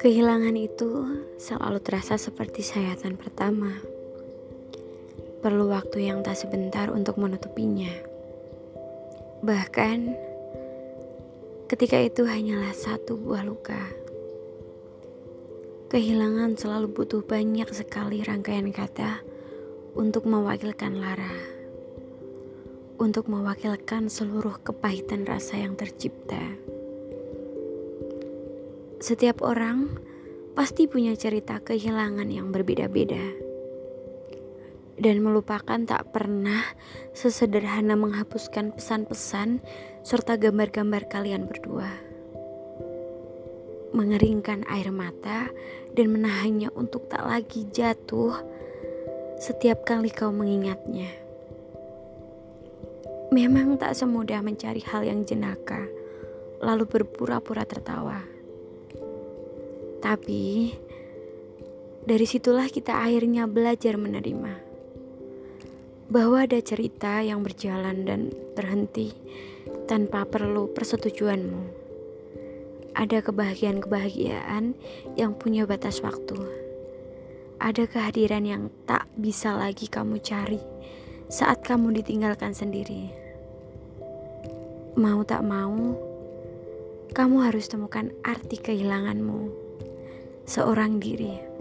Kehilangan itu selalu terasa seperti sayatan pertama. Perlu waktu yang tak sebentar untuk menutupinya. Bahkan ketika itu hanyalah satu buah luka. Kehilangan selalu butuh banyak sekali rangkaian kata untuk mewakilkan lara. Untuk mewakilkan seluruh kepahitan rasa yang tercipta. Setiap orang pasti punya cerita kehilangan yang berbeda-beda. Dan melupakan tak pernah sesederhana menghapuskan pesan-pesan serta gambar-gambar kalian berdua. Mengeringkan air mata dan menahannya untuk tak lagi jatuh setiap kali kau mengingatnya. Memang tak semudah mencari hal yang jenaka, lalu berpura-pura tertawa. Tapi dari situlah kita akhirnya belajar menerima bahwa ada cerita yang berjalan dan terhenti tanpa perlu persetujuanmu. Ada kebahagiaan-kebahagiaan yang punya batas waktu. Ada kehadiran yang tak bisa lagi kamu cari saat kamu ditinggalkan sendiri. Mau tak mau, kamu harus temukan arti kehilanganmu seorang diri.